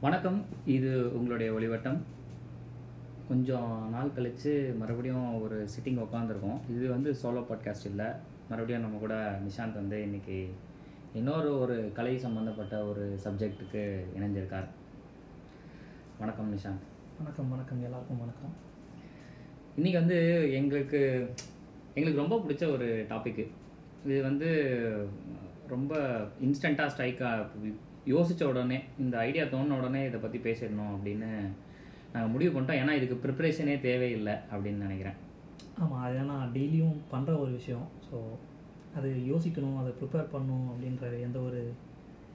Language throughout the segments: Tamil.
வணக்கம். இது உங்களுடைய ஒளிவட்டம். கொஞ்சம் நாள் கழித்து மறுபடியும் ஒரு சிட்டிங் உட்காந்துருக்கோம் இது வந்து சோலோ பாட்காஸ்ட் இல்லை. மறுபடியும் நம்ம கூட நிஷாந்த் வந்து இன்னைக்கு இன்னொரு ஒரு கலை சம்மந்தப்பட்ட ஒரு சப்ஜெக்ட்டுக்கு இணைஞ்சிருக்கார். வணக்கம் நிஷாந்த். வணக்கம் வணக்கம். எல்லாருக்கும் வணக்கம். இன்றைக்கி வந்து எங்களுக்கு எங்களுக்கு ரொம்ப பிடிச்ச ஒரு டாப்பிக்கு இது வந்து ரொம்ப இன்ஸ்டண்ட்டாக ஸ்ட்ரைக்காக யோசித்த உடனே இந்த ஐடியா தோணுன உடனே இதை பற்றி பேசிடணும் அப்படின்னு நாங்கள் முடிவு பண்ணிட்டோம். ஏன்னா இதுக்கு ப்ரிப்பரேஷனே தேவையில்லை அப்படின்னு நினைக்கிறேன். ஆமாம் அது ஏன்னா டெய்லியும் பண்ணுற ஒரு விஷயம். ஸோ அது யோசிக்கணும் அதை ப்ரிப்பேர் பண்ணணும் அப்படின்ற எந்த ஒரு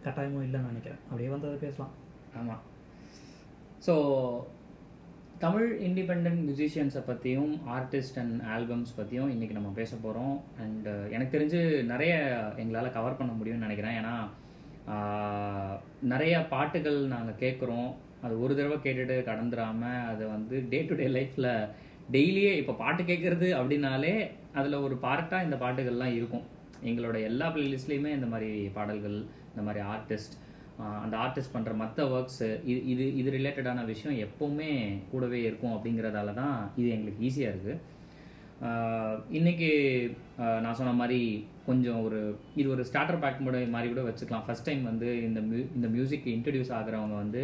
கட்டாயமும் இல்லைன்னு நினைக்கிறேன். அப்படியே வந்து அதை பேசலாம். ஆமாம் ஸோ தமிழ் இண்டிபெண்ட் மியூசிஷியன்ஸை பற்றியும் ஆர்டிஸ்ட் அண்ட் ஆல்பம்ஸ் பற்றியும் இன்றைக்கி நம்ம பேச போகிறோம் அண்ட் uh, எனக்கு தெரிஞ்சு நிறைய எங்களால் கவர் பண்ண முடியும்னு நினைக்கிறேன். ஏன்னா நிறைய பாட்டுகள் நாங்கள் கேட்குறோம் அது ஒரு தடவை கேட்டுட்டு கடந்துடாமல் அதை வந்து டே டு டே லைஃப்பில் டெய்லியே இப்போ பாட்டு கேட்குறது அப்படின்னாலே அதில் ஒரு பார்ட்டாக இந்த பாட்டுகள்லாம் இருக்கும். எங்களோட எல்லா பிளேலிஸ்ட்லேயுமே இந்த மாதிரி பாடல்கள் இந்த மாதிரி ஆர்டிஸ்ட் அந்த ஆர்டிஸ்ட் பண்ணுற மற்ற ஒர்க்ஸு இது இது இது ரிலேட்டடான விஷயம் எப்போவுமே கூடவே இருக்கும் அப்படிங்கிறதால தான் இது எங்களுக்கு ஈஸியாக இருக்குது இன்றைக்கி நான் சொன்ன மாதிரி கொஞ்சம் ஒரு இது ஒரு ஸ்டார்டர் பேக் மாதிரி கூட வச்சுக்கலாம். ஃபர்ஸ்ட் டைம் வந்து இந்த மியூ இந்த மியூசிக் இன்ட்ரடியூஸ் ஆகுறவங்க வந்து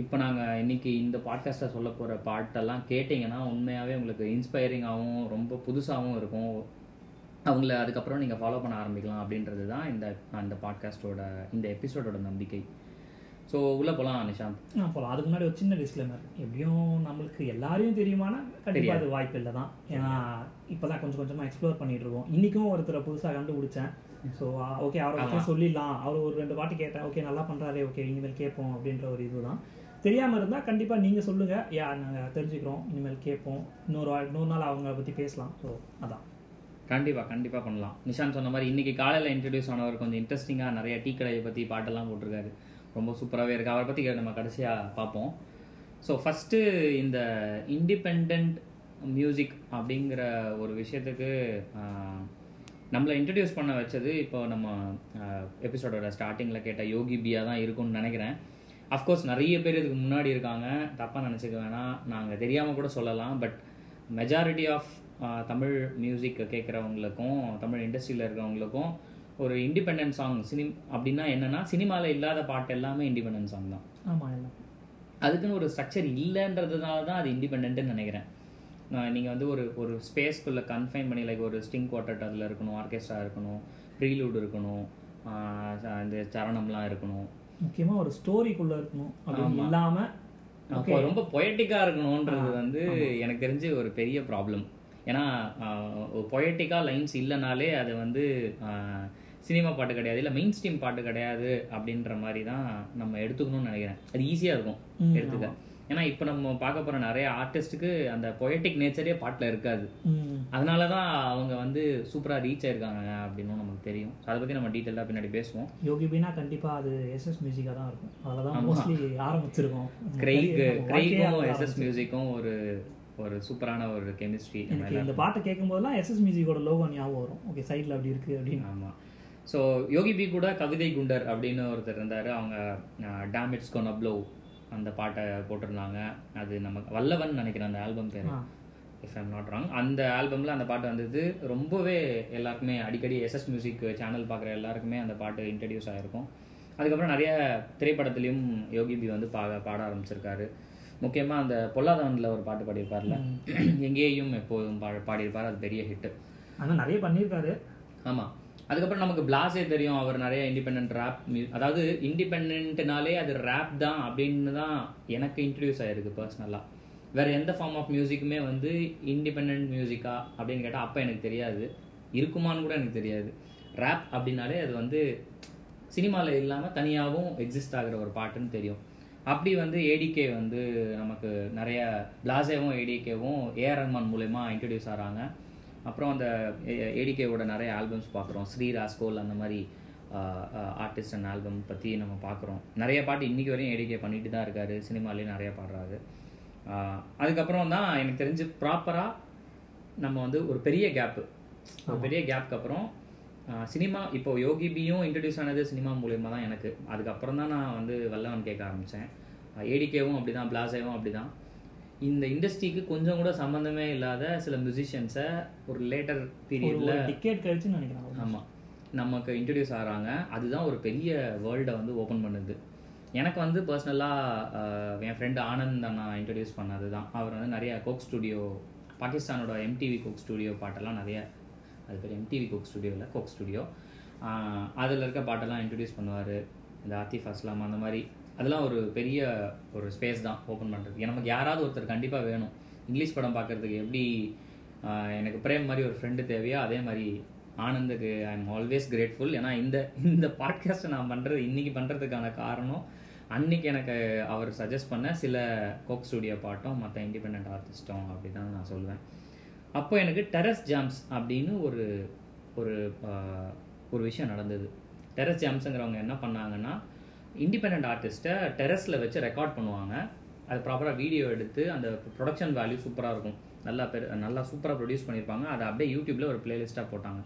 இப்போ நாங்கள் இன்னைக்கு இந்த பாட்காஸ்ட்டில் சொல்ல போகிற பாட்டெல்லாம் கேட்டிங்கன்னா உண்மையாகவே உங்களுக்கு இன்ஸ்பைரிங்காகவும் ரொம்ப புதுசாகவும் இருக்கும். அவங்கள அதுக்கப்புறம் நீங்கள் ஃபாலோ பண்ண ஆரம்பிக்கலாம் அப்படின்றது தான் இந்த இந்த பாட்காஸ்ட்டோட இந்த எபிசோடோட நம்பிக்கை. ஸோ உள்ளே போகலாம் நிஷாந்த். ஆ போகலாம் அதுக்கு முன்னாடி ஒரு சின்ன டிஸ்க்ளைமர் எப்படியும் நம்மளுக்கு எல்லாரையும் தெரியுமானா கண்டிப்பாக அது வாய்ப்பு இல்லை தான் ஏன்னா இப்போ தான் கொஞ்சம் கொஞ்சமாக எக்ஸ்ப்ளோர் பண்ணிட்டு இருக்கோம். இன்றைக்கும் ஒருத்தரை புதுசாக கண்டுபிடிச்சேன். ஸோ ஓகே அவரை பற்றி சொல்லிடலாம். அவர் ஒரு ரெண்டு பாட்டு கேட்டேன் ஓகே நல்லா பண்ணுறாரே ஓகே இனிமேல் கேட்போம் அப்படின்ற ஒரு இதுதான். தெரியாமல் இருந்தால் கண்டிப்பாக நீங்கள் சொல்லுங்கள் யா நாங்கள் தெரிஞ்சுக்கிறோம். இனிமேல் கேட்போம். இன்னொரு இன்னொரு நாள் அவங்கள பற்றி பேசலாம். ஸோ அதான். கண்டிப்பாக கண்டிப்பாக பண்ணலாம். நிஷாந்த் சொன்ன மாதிரி இன்றைக்கி காலையில் இன்ட்ரடியூஸ் ஆனவர் கொஞ்சம் இன்ட்ரெஸ்டிங்காக நிறைய டீ கடையை பற்றி பாட்டெல்லாம் போட்டிருக்காரு. ரொம்ப சூப்பராகவே இருக்குது அவரை பற்றி நம்ம கடைசியாக பார்ப்போம். ஸோ ஃபஸ்ட்டு இந்த இண்டிபெண்ட் மியூசிக் அப்படிங்கிற ஒரு விஷயத்துக்கு நம்மளை இன்ட்ரடியூஸ் பண்ண வச்சது இப்போ நம்ம எபிசோடோட ஸ்டார்டிங்கில் கேட்ட யோகி பியா தான் இருக்கும்னு நினைக்கிறேன். அஃப்கோர்ஸ் நிறைய பேர் இதுக்கு முன்னாடி இருக்காங்க. தப்பாக நினச்சிக்க வேணாம். நாங்கள் தெரியாமல் கூட சொல்லலாம். But majority of Tamil music கேட்குறவங்களுக்கும் Tamil இண்டஸ்ட்ரியில் இருக்கிறவங்களுக்கும் ஒரு இண்டிபெண்டன்ட் சாங் சினிம் அப்படின்னா என்னன்னா சினிமாவில் இல்லாத பாட்டு எல்லாமே இண்டிபெண்டன்ட் சாங் தான். ஆமாம் அதுக்குன்னு ஒரு ஸ்ட்ரக்சர் இல்லைன்றதுனால தான் அது இண்டிபெண்ட்டுன்னு நினைக்கிறேன். நீங்கள் வந்து ஒரு ஒரு ஸ்பேஸ்க்குள்ளே கன்ஃபைன் பண்ணி லைக் ஒரு ஸ்டிங் குவார்டட் அதில் இருக்கணும் ஆர்கெஸ்ட்ரா இருக்கணும் ப்ரீலூட் இருக்கணும் இந்த சரணம்லாம் இருக்கணும். முக்கியமாக ஒரு ஸ்டோரிக்குள்ளே இருக்கணும் அப்படின்னு. இல்லாமல் அப்போ ரொம்ப பொயட்டிக்காக இருக்கணுன்றது வந்து எனக்கு தெரிஞ்சு ஒரு பெரிய ப்ராப்ளம் ஏன்னா பொயட்டிக்காக லைன்ஸ் இல்லைனாலே அது வந்து சினிமா பாட்டு கிடையாது இல்லை மெயின் ஸ்ட்ரீம் பாட்டு கிடையாது அப்படின்ற மாதிரி தான் நம்ம எடுத்துக்கணும்னு நினைக்கிறேன். அது ஈஸியாக இருக்கும் எடுத்துக்க. ஏன்னா இப்போ நம்ம பார்க்க போகிற நிறைய ஆர்டிஸ்ட்டுக்கு அந்த பொயட்டிக் நேச்சரே பாட்டில் இருக்காது. அதனால தான் அவங்க வந்து சூப்பராக ரீச் ஆயிருக்காங்க அப்படின்னு நமக்கு தெரியும். அதை பற்றி நம்ம டீட்டெயிலாக பின்னாடி பேசுவோம். யோகி பீனா கண்டிப்பா அது எஸ்எஸ் மியூசிக்காக தான் இருக்கும். அதில் தான். மோஸ்ட்லி ஆரம்பிச்சிருக்கோம். கிரெய்க் நம்ம வாழ்க்கையே கிரெய்க்கும் எஸ்எஸ். மியூசிக்கும் ஒரு ஒரு சூப்பரான ஒரு கெமிஸ்ட்ரி எனக்கு இந்த பாட்டை கேட்கும்போதெல்லாம் எஸ்எஸ் மியூசிக்கோட லோகோ ஞாபகம் வரும். ஓகே சைடில் அப்படி இருக்கு அப்படின்னு. ஆமாம் ஸோ யோகி பி கூட கவிதை குண்டர் அப்படின்னு ஒருத்தர் இருந்தார். அவங்க டேமிட்ஸ் கொன் அப்ளோ அந்த பாட்டை போட்டிருந்தாங்க. அது நமக்கு வல்லவன் நினைக்கிறேன் அந்த ஆல்பம் பேர். இஃப் ஐம் நாட் ராங் அந்த ஆல்பமில் அந்த பாட்டு வந்தது. ரொம்பவே எல்லாருக்குமே அடிக்கடி எஸ்எஸ் மியூசிக் சேனல் பார்க்குற எல்லாருக்குமே அந்த பாட்டு இன்ட்ரடியூஸ் ஆகிருக்கும் அதுக்கப்புறம் நிறைய திரைப்படத்துலேயும் யோகி பி வந்து பா பாட ஆரம்பிச்சிருக்காரு. முக்கியமாக அந்த பொல்லாதவனில் ஒரு பாட்டு பாடியிருப்பார்ல. எங்கேயும் எப்போதும் பா பாடியிருப்பார். அது பெரிய ஹிட்டு ஆனா நிறைய பண்ணியிருக்காரு. ஆமாம் அதுக்கப்புறம் நமக்கு பிளாஸே தெரியும் அவர் நிறைய இண்டிபெண்ட் ரேப் அதாவது இண்டிபெண்ட்னாலே அது ரேப் தான் அப்படின்னு தான் எனக்கு இன்ட்ரடியூஸ் ஆயிருக்கு பர்சனலாக வேற எந்த ஃபார்ம் ஆஃப் மியூசிக்குமே வந்து இண்டிபெண்ட் மியூசிக்கா அப்படின்னு கேட்டால் அப்போ எனக்கு தெரியாது. இருக்குமான்னு கூட எனக்கு தெரியாது. ரேப் அப்படின்னாலே அது வந்து சினிமாவில் இல்லாமல் தனியாகவும் எக்ஸிஸ்ட் ஆகிற ஒரு பாட்டுன்னு தெரியும். அப்படி வந்து ஏடிகே வந்து நமக்கு நிறைய பிளாசேவும் ஏடிகேவும் ஏஆர் ரஹ்மான் மூலயமா இன்ட்ரடியூஸ் ஆகிறாங்க அப்புறம் அந்த ஏடிகேவோட நிறைய ஆல்பம்ஸ் பார்க்குறோம். ஸ்ரீ ராஸ்கோல் அந்த மாதிரி ஆர்டிஸ்ட் அண்ட் ஆல்பம் பற்றி நம்ம பார்க்குறோம். நிறைய பாட்டு இன்றைக்கி வரையும் ஏடிகே பண்ணிட்டு தான் இருக்காரு. சினிமாலேயும் நிறைய பாடுறாரு. அதுக்கப்புறம் தான் எனக்கு தெரிஞ்சு ப்ராப்பராக நம்ம வந்து ஒரு பெரிய கேப்பு ஒரு பெரிய கேப்க்கு அப்புறம் சினிமா இப்போ யோகி பியும் இன்ட்ரடியூஸ் ஆனது சினிமா மூலியமாக தான் எனக்கு. அதுக்கப்புறம் தான் நான் வந்து வல்லவன் கேட்க ஆரம்பித்தேன் ஏடிகேவும் அப்படி தான் பிளாசேவும் அப்படி தான் இந்த இண்டஸ்ட்ரிக்கு கொஞ்சம் கூட சம்மந்தமே இல்லாத சில மியூசிஷியன்ஸை ஒரு லேட்டர் பீரியடில் டிக்கெட் கழிச்சுன்னு நினைக்கிறேன் ஆமாம் நமக்கு இன்ட்ரடியூஸ் ஆகிறாங்க அதுதான் ஒரு பெரிய வேர்ல்டை வந்து ஓப்பன் பண்ணுது. எனக்கு வந்து பர்சனலாக என் ஃப்ரெண்டு ஆனந்த் நான் இன்ட்ரடியூஸ் பண்ணது தான் அவர் வந்து நிறைய கோக் ஸ்டுடியோ பாகிஸ்தானோட எம்டிவி கோக் ஸ்டுடியோ பாட்டெல்லாம் நிறைய அது பேர் எம்டிவி கோக் ஸ்டுடியோவில் கோக் ஸ்டுடியோ அதில் இருக்க பாட்டெல்லாம் இன்ட்ரடியூஸ் பண்ணுவார். இந்த ஆத்திஃப் அஸ்லாம் அந்த மாதிரி. அதெல்லாம் ஒரு பெரிய ஒரு ஸ்பேஸ் தான் ஓப்பன் பண்ணுறதுக்கு நமக்கு யாராவது ஒருத்தர் கண்டிப்பாக வேணும். இங்கிலீஷ் படம் பார்க்குறதுக்கு எப்படி எனக்கு பிரேம் மாதிரி ஒரு ஃப்ரெண்டு தேவையோ அதே மாதிரி ஆனந்துக்கு ஐ எம் ஆல்வேஸ் கிரேட்ஃபுல் ஏன்னா இந்த இந்த பாட்காஸ்ட்டை நான் பண்ணுறது இன்றைக்கி பண்ணுறதுக்கான காரணம் அன்னைக்கு எனக்கு அவர் சஜஸ்ட் பண்ண சில கோக் ஸ்டுடியோ பாட்டும் மற்ற இண்டிபெண்ட் ஆர்டிஸ்ட்டும் அப்படி தான் நான் சொல்லுவேன் அப்போ எனக்கு டெரஸ் ஜாம்ஸ் அப்படின்னு ஒரு ஒரு ஒரு விஷயம் நடந்தது. டெரஸ் ஜாம்ஸுங்கிறவங்க என்ன பண்ணாங்கன்னா இண்டிபெண்ட் ஆர்டிஸ்ட்டை டெரஸில் வச்சு ரெக்கார்ட் பண்ணுவாங்க. அது ப்ராப்பராக வீடியோ எடுத்து அந்த ப்ரொடக்ஷன் வேல்யூ சூப்பராக இருக்கும். நல்லா பெரு நல்லா சூப்பராக ப்ரொடியூஸ் பண்ணியிருப்பாங்க அதை அப்படியே யூடியூப்பில் ஒரு பிளேலிஸ்ட்டாக போட்டாங்க.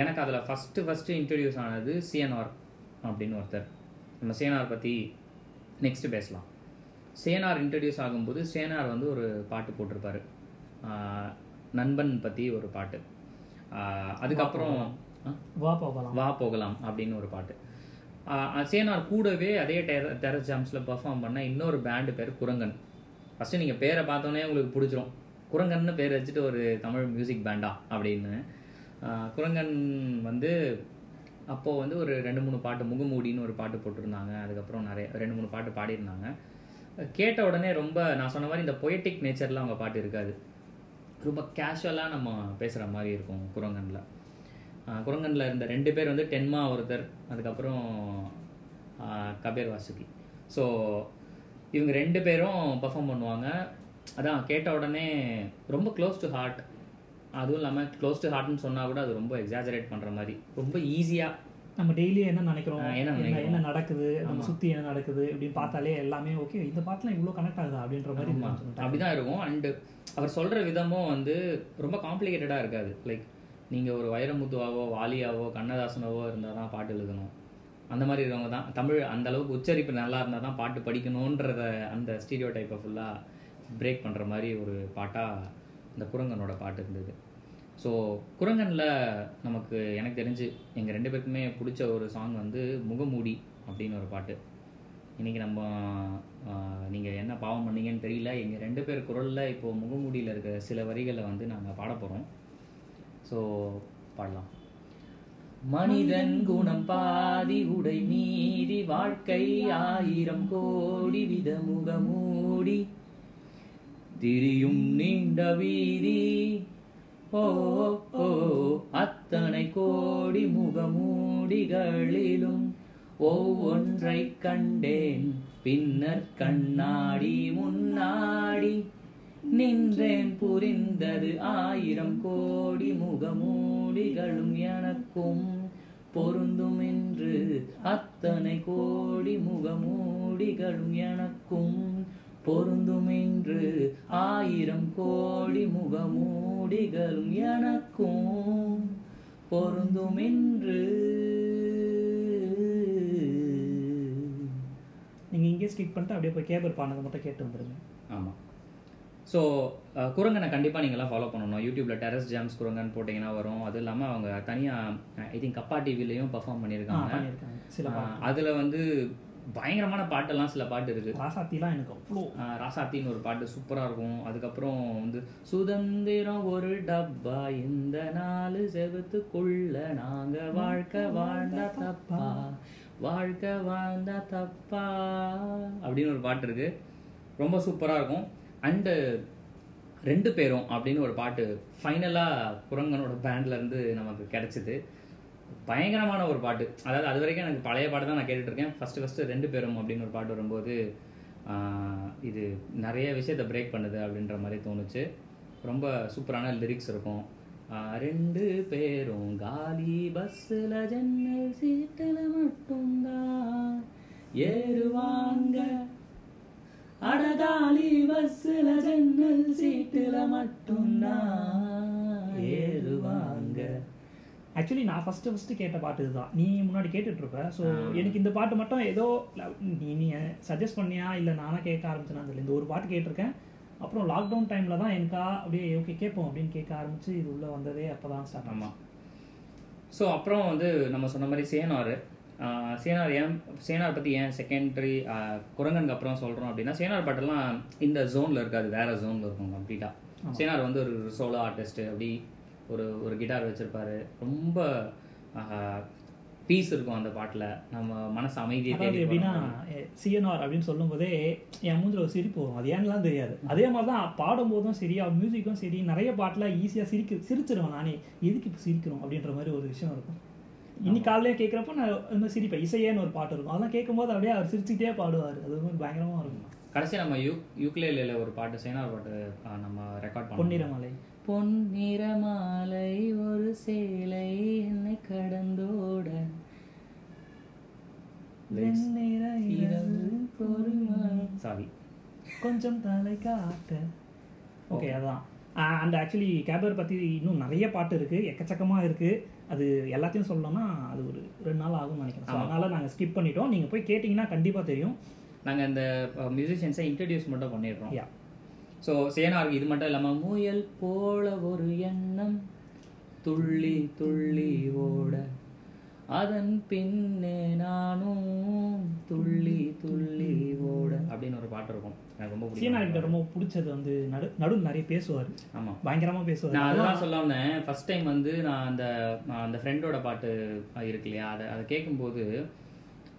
எனக்கு அதில் ஃபஸ்ட்டு ஃபஸ்ட்டு இன்ட்ரடியூஸ் ஆனது சிஎன்ஆர் அப்படின்னு ஒருத்தர். நம்ம சிஎன்ஆர் பற்றி நெக்ஸ்ட் பேசலாம். சேனார் இன்ட்ரடியூஸ் ஆகும்போது சேனார் வந்து ஒரு பாட்டு போட்டிருப்பாரு. நண்பன் பற்றி ஒரு பாட்டு. அதுக்கப்புறம்? வா போகலாம். வா போகலாம் அப்படின்னு ஒரு பாட்டு. சேனார் கூடவே அதே டெர டெரஸ் ஜாம்ஸில் பர்ஃபார்ம் பண்ண இன்னொரு பேண்டு பேர் குரங்கன். ஃபஸ்ட்டு நீங்கள் பேரை பார்த்தோன்னே உங்களுக்கு பிடிச்சிரும். குரங்கன்னு பேர் வச்சுட்டு ஒரு தமிழ் மியூசிக் பேண்டா அப்படின்னு. குரங்கன் வந்து அப்போது வந்து ஒரு ரெண்டு மூணு பாட்டு முகமூடின்னு ஒரு பாட்டு போட்டிருந்தாங்க. அதுக்கப்புறம் நிறைய ரெண்டு மூணு பாட்டு பாடியிருந்தாங்க. கேட்ட உடனே ரொம்ப நான் சொன்ன மாதிரி இந்த பொயட்டிக் நேச்சரில் அவங்க பாட்டு இருக்காது. ரொம்ப கேஷுவலாக நம்ம பேசுகிற மாதிரி இருக்கும் குரங்கனில். குரங்கனில் இருந்த ரெண்டு பேர் வந்து டென்மா ஒருத்தர் அதுக்கப்புறம் கபீர் வாசுகி. ஸோ இவங்க ரெண்டு பேரும் பெர்ஃபார்ம் பண்ணுவாங்க. அதான் கேட்ட உடனே ரொம்ப க்ளோஸ் டு ஹார்ட் அதுவும் இல்லாமல் க்ளோஸ் டு ஹார்ட்னு சொன்னால் கூட அது ரொம்ப எக்ஸாஜரேட் பண்ணுற மாதிரி. ரொம்ப ஈஸியாக நம்ம டெய்லி என்ன நினைக்கிறோம்? என்ன என்ன நடக்குது? நம்ம சுத்தி என்ன நடக்குது? இப்படின்னு பார்த்தாலே எல்லாமே ஓகே இந்த பாட்டுலாம் இவ்வளோ கனெக்ட் ஆகுதா? அப்படின்ற மாதிரி. அப்படிதான் இருக்கும். அண்டு அவர் சொல்ற விதமும் வந்து ரொம்ப காம்ப்ளிகேட்டடாக இருக்காது. லைக் நீங்கள் ஒரு வைரமுத்துவாவோ வாலியாவோ கண்ணதாசனாவோ இருந்தால் தான் பாட்டு எழுதணும். அந்த மாதிரி இருக்கவங்க தான். தமிழ் அந்த அளவுக்கு உச்சரிப்பு நல்லா இருந்தால் தான் பாட்டு படிக்கணுன்றத அந்த ஸ்டீரியோ டைப்பை ஃபுல்லாக பிரேக் பண்ணுற மாதிரி ஒரு பாட்டாக இந்த குரங்கனோட பாட்டு இருந்தது. ஸோ குரங்கனில் நமக்கு எனக்கு தெரிஞ்சு எங்கள் ரெண்டு பேருக்குமே பிடிச்ச ஒரு சாங் வந்து முகமூடி அப்படின்னு ஒரு பாட்டு. இன்னைக்கு நம்ம நீங்கள் என்ன பாவம் பண்ணீங்கன்னு தெரியல. எங்கள் ரெண்டு பேர் குரலில் இப்போது முகமூடியில் இருக்கிற சில வரிகளை வந்து நாங்கள் பாட போகிறோம் ஸோ பாடலாம் மனிதன் குணம் பாதி உடை மீறி வாழ்க்கை ஆயிரம் கோடி வித முகமூடி திரியும் நீண்ட வீதி. ஓ ஓ அத்தனை கோடி முகமூடிகளிலும் ஒவ்வொன்றை கண்டேன். பின்னர் கண்ணாடி முன்னாடி. நின்றேன் புரிந்தது ஆயிரம் கோடி முகமூடிகளும் எனக்கும். பொருந்தும் என்று அத்தனை கோடி முகமூடிகளும் எனக்கும். பொருந்தும் என்று ஆயிரம் கோடி முகமூடிகளும் எனக்கும். பொருந்தும் என்று நீங்க இங்கே ஸ்கிப் பண்ணிட்டு அப்படியே போய் கேபர் பாடினதை மட்டும் கேட்டு வந்துருங்க. ஆமாம் ஸோ குரங்கனை கண்டிப்பாக நீங்களாம் ஃபாலோ பண்ணணும். யூடியூப்பில் டெரஸ் ஜாம்ஸ் குரங்கன் போட்டிங்கன்னா வரும். அது இல்லாமல் அவங்க தனியாக ஐ திங்க் கப்பா டிவிலையும் பர்ஃபார்ம் பண்ணியிருக்காங்க அதில் வந்து பயங்கரமான பாட்டெல்லாம் சில பாட்டு இருக்குது ராசாத்திலாம் எனக்கு அவ்வளோ ராசாத்தின்னு ஒரு பாட்டு சூப்பராக இருக்கும். அதுக்கப்புறம் வந்து சுதந்திரம் ஒரு டப்பா இந்த நாலு செவத்துக்குள்ள நாங்கள் வாழ்க்கை வாழ்ந்தா தப்பா வாழ்க்கை வாழ்ந்தா தப்பா அப்படின்னு ஒரு பாட்டு இருக்கு. ரொம்ப சூப்பராக இருக்கும். அண்டு uh, ரெண்டு பேரும் அப்படின்னு ஒரு பாட்டு ஃபைனலாக குரங்கனோட பேண்ட்லேருந்து நமக்கு கிடைச்சிது. பயங்கரமான ஒரு பாட்டு. அதாவது அது வரைக்கும் எனக்கு பழைய பாட்டு தான் நான் கேட்டுட்டு இருக்கேன் ஃபஸ்ட்டு ஃபஸ்ட்டு ரெண்டு பேரும் அப்படின்னு ஒரு பாட்டு வரும்போது இது நிறைய விஷயத்தை பிரேக் பண்ணுது அப்படின்ற மாதிரி தோணுச்சு. ரொம்ப சூப்பரான லிரிக்ஸ் இருக்கும். ரெண்டு பேரும் காலி பஸ்ஸில் ஜன்னல் சீட்டில் மட்டும்தான் ஏறுவாங்க. அடகாலி பஸ்ஸில் ஜன்னல் சீட்டில் மட்டும்தான் ஏறுவாங்க. ஆக்சுவலி நான் ஃபஸ்ட்டு ஃபஸ்ட்டு கேட்ட பாட்டு இதுதான். நீ முன்னாடி கேட்டுட்டு இருப்ப ஸோ எனக்கு இந்த பாட்டு மட்டும் ஏதோ நீ நீ சஜஸ்ட் பண்ணியா? இல்லை நானாக கேட்க ஆரம்பிச்சேனா? தெரியல. இந்த ஒரு பாட்டு கேட்டிருக்கேன். அப்புறம் லாக்டவுன் டைமில் தான் எனக்கா அப்படியே ஓகே கேட்போம் அப்படின்னு கேட்க ஆரம்பிச்சு இது உள்ளே வந்ததே அப்போ தான் ஸ்டார்ட் ஆமாம் ஸோ அப்புறம் வந்து நம்ம சொன்ன மாதிரி சேனார் சேனார் ஏன் சேனார் பற்றி ஏன் செகண்டரி குரங்கனுக்கு அப்புறம் சொல்கிறோம் அப்படின்னா சேனார் பாட்டெல்லாம் இந்த ஜோனில் இருக்காது வேற ஜோனில் இருக்கும் கம்ப்ளீட்டாக சேனார் வந்து ஒரு சோலோ ஆர்டிஸ்ட் அப்படி ஒரு ஒரு கிட்டார் வச்சிருப்பாரு. ரொம்ப பீஸ் இருக்கும் அந்த பாட்டில். நம்ம மனசு அமைதியை தேடி எப்படின்னா சிஎன்ஆர் அப்படின்னு சொல்லும்போதே என் மூஞ்சில் ஒரு சிரிப்பு வரும். அது ஏன்லாம் தெரியாது. அதே மாதிரி தான் பாடும்போதும் சரி அவர் மியூசிக்கும் சரி நிறைய பாட்டில் ஈஸியாக சிரிக்க சிரிச்சிருவேன் நானே. எதுக்கு இப்போ சிரிக்கிறோம் அப்படின்ற மாதிரி ஒரு விஷயம் இருக்கும். இன்னைக்கு காலையில கேட்குறப்ப நான் இந்த சிரிப்பேன் இசையேன்னு ஒரு பாட்டு இருக்கும். அதெல்லாம் கேட்கும்போது அப்படியே அவர் சிரிச்சுக்கிட்டே பாடுவார். அது மாதிரி பயங்கரமாக இருக்கும். கடைசியா நம்ம யூ யூக்லேல ஒரு பாட்டு சேனார் பாட்டு நம்ம ரெக்கார்ட் பொன்னிறமலை. பொன்னிற மாலை ஒரு சேலை என்னை கடந்தோட. சாரி கொஞ்சம் தலை காட்ட ஓகே அதான். அண்ட் ஆக்சுவலி கேபர் பற்றி இன்னும் நிறைய பாட்டு இருக்குது எக்கச்சக்கமாக இருக்குது அது எல்லாத்தையும் சொல்லணும்னா அது ஒரு ரெண்டு நாள் ஆகும்னு நினைக்கிறேன். So, அதனால நாங்கள் ஸ்கிப் பண்ணிட்டோம். நீங்கள் போய் கேட்டிங்கன்னா கண்டிப்பாக தெரியும். நாங்க இந்த மியூசிஷியன்ஸை இன்ட்ரடியூஸ் மட்டும் பண்ணிடுறோம். யா ஸோ சேனாருக்கு இது மட்டும் இல்லாம முயல் போல ஒரு எண்ணம். துள்ளி துள்ளி ஓட அதன் பின்னே நானும் துள்ளி துள்ளி ஓட அப்படின்னு ஒரு பாட்டு இருக்கும். எனக்கு ரொம்ப சீனா ரொம்ப பிடிச்சது வந்து நடு நடுவில் நிறைய பேசுவார். ஆமா. பயங்கரமாக பேசுவார். நான் அதெல்லாம் சொல்ல வந்தேன் ஃபர்ஸ்ட் டைம் வந்து நான் அந்த அந்த ஃப்ரெண்டோட பாட்டு இருக்கு இல்லையா? அதை அதை கேட்கும்போது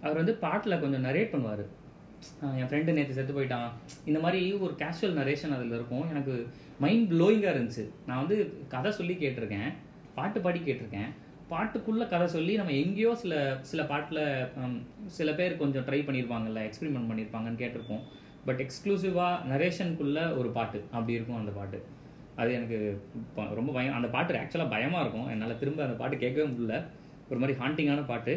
அவர் வந்து பாட்டில் கொஞ்சம் நரேட் பண்ணுவார். என் ஃப்ரெண்டு நேற்று செத்து போயிட்டான். இந்த மாதிரி ஒரு கேஷுவல் நரேஷன் அதில் இருக்கும். எனக்கு மைண்ட் ப்ளோயிங்காக இருந்துச்சு. நான் வந்து கதை சொல்லி கேட்டிருக்கேன். பாட்டு பாடி கேட்டிருக்கேன். பாட்டுக்குள்ள கதை சொல்லி நம்ம எங்கேயோ சில சில பாட்டில் சில பேர் கொஞ்சம் ட்ரை பண்ணியிருப்பாங்கல்ல எக்ஸ்பிரிமெண்ட் பண்ணியிருப்பாங்கன்னு கேட்டிருப்போம். பட் எக்ஸ்க்ளூசிவாக நரேஷனுக்குள்ள ஒரு பாட்டு அப்படி இருக்கும் அந்த பாட்டு. அது எனக்கு ரொம்ப பயம் அந்த பாட்டு ஆக்சுவலாக பயமாக இருக்கும். என்னால் திரும்ப அந்த பாட்டு கேட்கவே முடியல. ஒரு மாதிரி ஹாண்டிங்கான பாட்டு.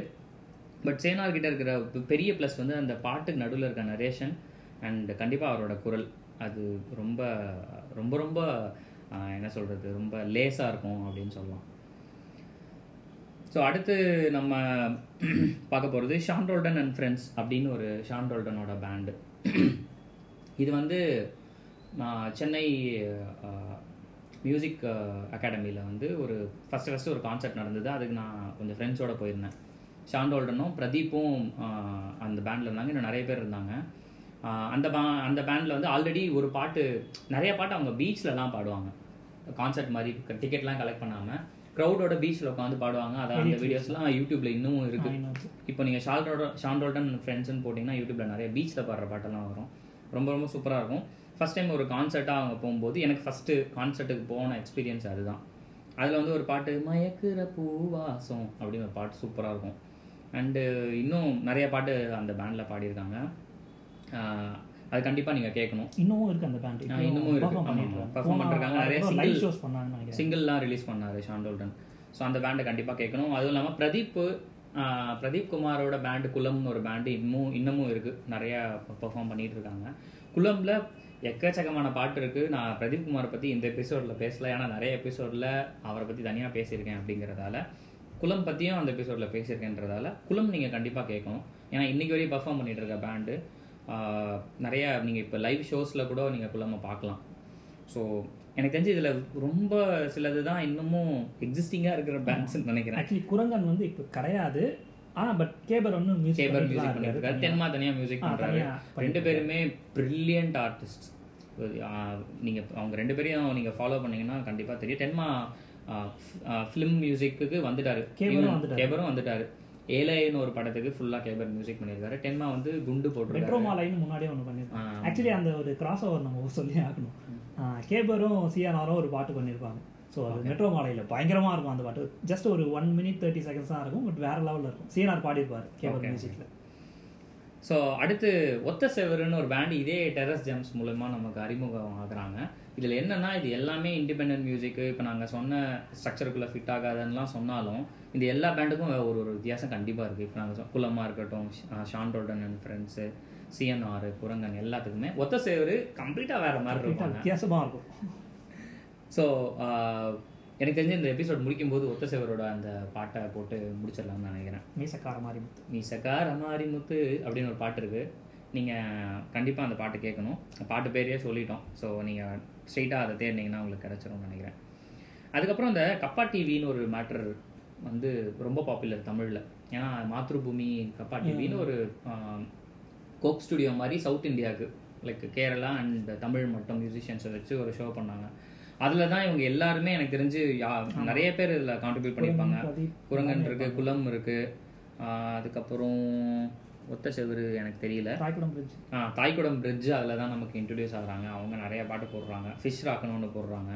பட் சேனார் கிட்ட இருக்கிற பெரிய ப்ளஸ் வந்து அந்த பாட்டுக்கு நடுவில் இருக்க நரேஷன் அண்ட் கண்டிப்பாக அவரோட குரல். அது ரொம்ப ரொம்ப ரொம்ப என்ன சொல்கிறது ரொம்ப லேஸாக இருக்கும் அப்படின்னு சொல்லலாம். ஸோ அடுத்து நம்ம பார்க்க போகிறது ஷான் ரோல்டன் அண்ட் ஃப்ரெண்ட்ஸ் அப்படின்னு ஒரு ஷான் ரோல்டனோட பேண்டு இது வந்து நான் சென்னை மியூசிக் அகாடமியில் வந்து ஒரு ஃபஸ்ட்டு ஃபஸ்ட்டு ஒரு கான்சர்ட் நடந்தது. அதுக்கு நான் கொஞ்சம் ஃப்ரெண்ட்ஸோட போயிருந்தேன். ஷான் ரோல்டனும் பிரதீப்பும் அந்த பேண்டில் இருந்தாங்க. இன்னும் நிறைய பேர் இருந்தாங்க. அந்த பா அந்த பேண்டில் வந்து ஆல்ரெடி ஒரு பாட்டு நிறைய பாட்டு அவங்க பீச்லலாம் பாடுவாங்க. கான்சர்ட் மாதிரி டிக்கெட்லாம் கலெக்ட் பண்ணாமல் க்ரௌடோட பீச்சில் உட்காந்து பாடுவாங்க. அதான் அந்த வீடியோஸ்லாம் யூடியூப்ல இன்னமும் இருக்கு. இப்போ நீங்கள் ஷால் ரோட ஷான் ரோல்டன் ஃப்ரெண்ட்ஸ்னு போட்டிங்கன்னா யூடியூப்ல நிறைய பீச்சில் பாடுற பாட்டெல்லாம் வரும். ரொம்ப ரொம்ப சூப்பராக இருக்கும். ஃபர்ஸ்ட் டைம் ஒரு கான்சர்ட்டாக அவங்க போகும்போது எனக்கு ஃபஸ்ட்டு கான்சர்ட்டுக்கு போன எக்ஸ்பீரியன்ஸ் அதுதான். அதில் வந்து ஒரு பாட்டு மயக்குற பூவாசம் அப்படின்னு ஒரு பாட்டு சூப்பராக இருக்கும். அண்டு இன்னும் நிறைய பாட்டு அந்த பேண்டில் பாடியிருக்காங்க. அது கண்டிப்பாக நீங்கள் கேட்கணும். இன்னமும் இருக்கு அந்த பேண்ட் இன்னமும் இருக்கு. ஆமா. Perform பண்றாங்க. நிறைய லைவ் ஷோஸ் நினைக்கிறேன். சிங்கிள்லாம் ரிலீஸ் பண்ணாரு ஷாண்டோல்டன் ஸோ அந்த பேண்டை கண்டிப்பாக கேட்கணும். அதுவும் இல்லாமல் பிரதீப் பிரதீப் குமாரோட பேண்டு குலம்னு ஒரு பேண்டு இன்னமும் இன்னமும் இருக்குது நிறையா பெர்ஃபார்ம் பண்ணிட்டு இருக்காங்க. குலம்ல எக்கச்சக்கமான பாட்டு இருக்குது நான் பிரதீப் குமாரை பற்றி இந்த எபிசோடில் பேசல. ஏன்னா நிறைய எபிசோடில் அவரை பற்றி தனியாக பேசியிருக்கேன் அப்படிங்கிறதால குலம் பற்றியும் அந்த எபிசோடில் பேசியிருக்கேன்றதால குலம் நீங்கள் கண்டிப்பாக கேட்கணும். ஏன்னா இன்னைக்கு வரையும் பெர்ஃபார்ம் பண்ணிட்டு இருக்க பேண்டு நிறைய நீங்கள் இப்போ லைவ் ஷோஸில் கூட நீங்கள் குலமை பார்க்கலாம். ஸோ எனக்கு தெரிஞ்சு இதில் ரொம்ப சிலது தான் இன்னமும் எக்ஸிஸ்டிங்காக இருக்கிற பேண்ட்ஸ்னு நினைக்கிறேன். ஆக்சுவலி குரங்கன் வந்து இப்போ கிடையாது. ஆனா பட் கேபர் ஒன்று மியூசிக் கேபர் மியூசிக் பண்ணிருக்காரு தென்மா தனியாக மியூசிக் பண்ணுறாரு ரெண்டு பேருமே பிரில்லியன்ட் ஆர்டிஸ்ட் நீங்கள் அவங்க ரெண்டு பேரையும் நீங்கள் ஃபாலோ பண்ணீங்கன்னா கண்டிப்பாக தெரியும். டென்மா ஃபிலிம் மியூசிக்கு வந்துட்டாரு. கேபரும் வந்துட்டாரு. கேபரும் வந்துட்டாரு. ஏலேன்னு ஒரு படத்துக்கு ஃபுல்லாக கேபர் மியூசிக் பண்ணியிருக்காரு. டென்மா வந்து குண்டு போட்டிருக்காரு. மெட்ரோ மாலைன்னு முன்னாடியே ஒன்று பண்ணியிருக்காங்க. ஆக்சுவலி அந்த ஒரு கிராஸ் ஓவர் நம்ம சொல்லி ஆகணும். கேபரும் சிஆர்ஆரும் ஒரு பாட்டு பண்ணியிருப்பாங்க. ஸோ அது மெட்ரோ மாலையில் பயங்கரமா இருக்கும் அந்த பாட்டு. ஜஸ்ட் ஒரு ஒன் மினிட் தேர்ட்டி செகண்ட்ஸ் தான் இருக்கும் பட் வேற லெவலில் இருக்கும். சிஆர்ஆர் பாடியிருப்பாரு கேபர். மியூசிக்கில் ஸோ அடுத்து ஒத்த செவருன்னு ஒரு பேண்ட் இதே டெரஸ் ஜெம்ஸ் மூலமா நமக்கு அறிமுகம் ஆகுறாங்க இதில் என்னன்னா இது எல்லாமே இண்டிபெண்டன்ட் மியூசிக்கு இப்போ நாங்கள் சொன்ன ஸ்ட்ரக்சருக்குள்ளே ஃபிட் ஆகாதுன்னெலாம் சொன்னாலும் இந்த எல்லா பேண்டுக்கும் ஒரு ஒரு வித்தியாசம் கண்டிப்பாக இருக்குது இப்போ நாங்கள் குலமாக இருக்கட்டும் Sean Roldan and friends CNR Kurangan எல்லாத்துக்குமே ஒத்த சேவரு கம்ப்ளீட்டாக வேற மாதிரி Complete ஆ இருப்பாங்க. வித்தியாசமா இருக்கும். ஸோ எனக்கு தெரிஞ்சு இந்த எபிசோட் முடிக்கும்போது ஒத்த சேவரோட அந்த பாட்டை போட்டு முடிச்சிடலாம்னு நினைக்கிறேன். மீசக்கார மாதிரி முத்து. மீசக்கார மாரி முத்து அப்படின்னு ஒரு பாட்டு இருக்குது நீங்கள் கண்டிப்பாக அந்த பாட்டு கேட்கணும். பாட்டு பேரையே சொல்லிட்டோம். ஸோ நீங்கள் ஸ்ட்ரெயிட்டாக அதை தேடினீங்கன்னா உங்களுக்கு கிடச்சிரும்னு நினைக்கிறேன். அதுக்கப்புறம் இந்த கப்பா டிவின்னு ஒரு மேட்டர் வந்து ரொம்ப பாப்புலர் தமிழில். ஏன்னா மாத்ருபூமி கப்பா டிவின்னு ஒரு கோக் ஸ்டுடியோ மாதிரி சவுத் இந்தியாவுக்கு லைக் கேரளா அண்ட் தமிழ் மட்டும் மியூசிஷியன்ஸை வச்சு ஒரு ஷோ பண்ணாங்க. அதில் தான் இவங்க எல்லாருமே எனக்கு தெரிஞ்சு யா- நிறைய பேர் இதில் கான்ட்ரிபியூட் பண்ணியிருப்பாங்க. குரங்கன் இருக்கு குளம் இருக்கு. அதுக்கப்புறம் ஒத்த செவுரு எனக்கு தெரியல. ராய்குடம் பிரிட்ஜ் ஆ தாய்குடம் பிரிட்ஜ் அதில் தான் நமக்கு இன்ட்ரடியூஸ் ஆகுறாங்க. அவங்க நிறைய பாட்டு போடுறாங்க. ஃபிஷ் ராக்னு ஒன்று போடுறாங்க.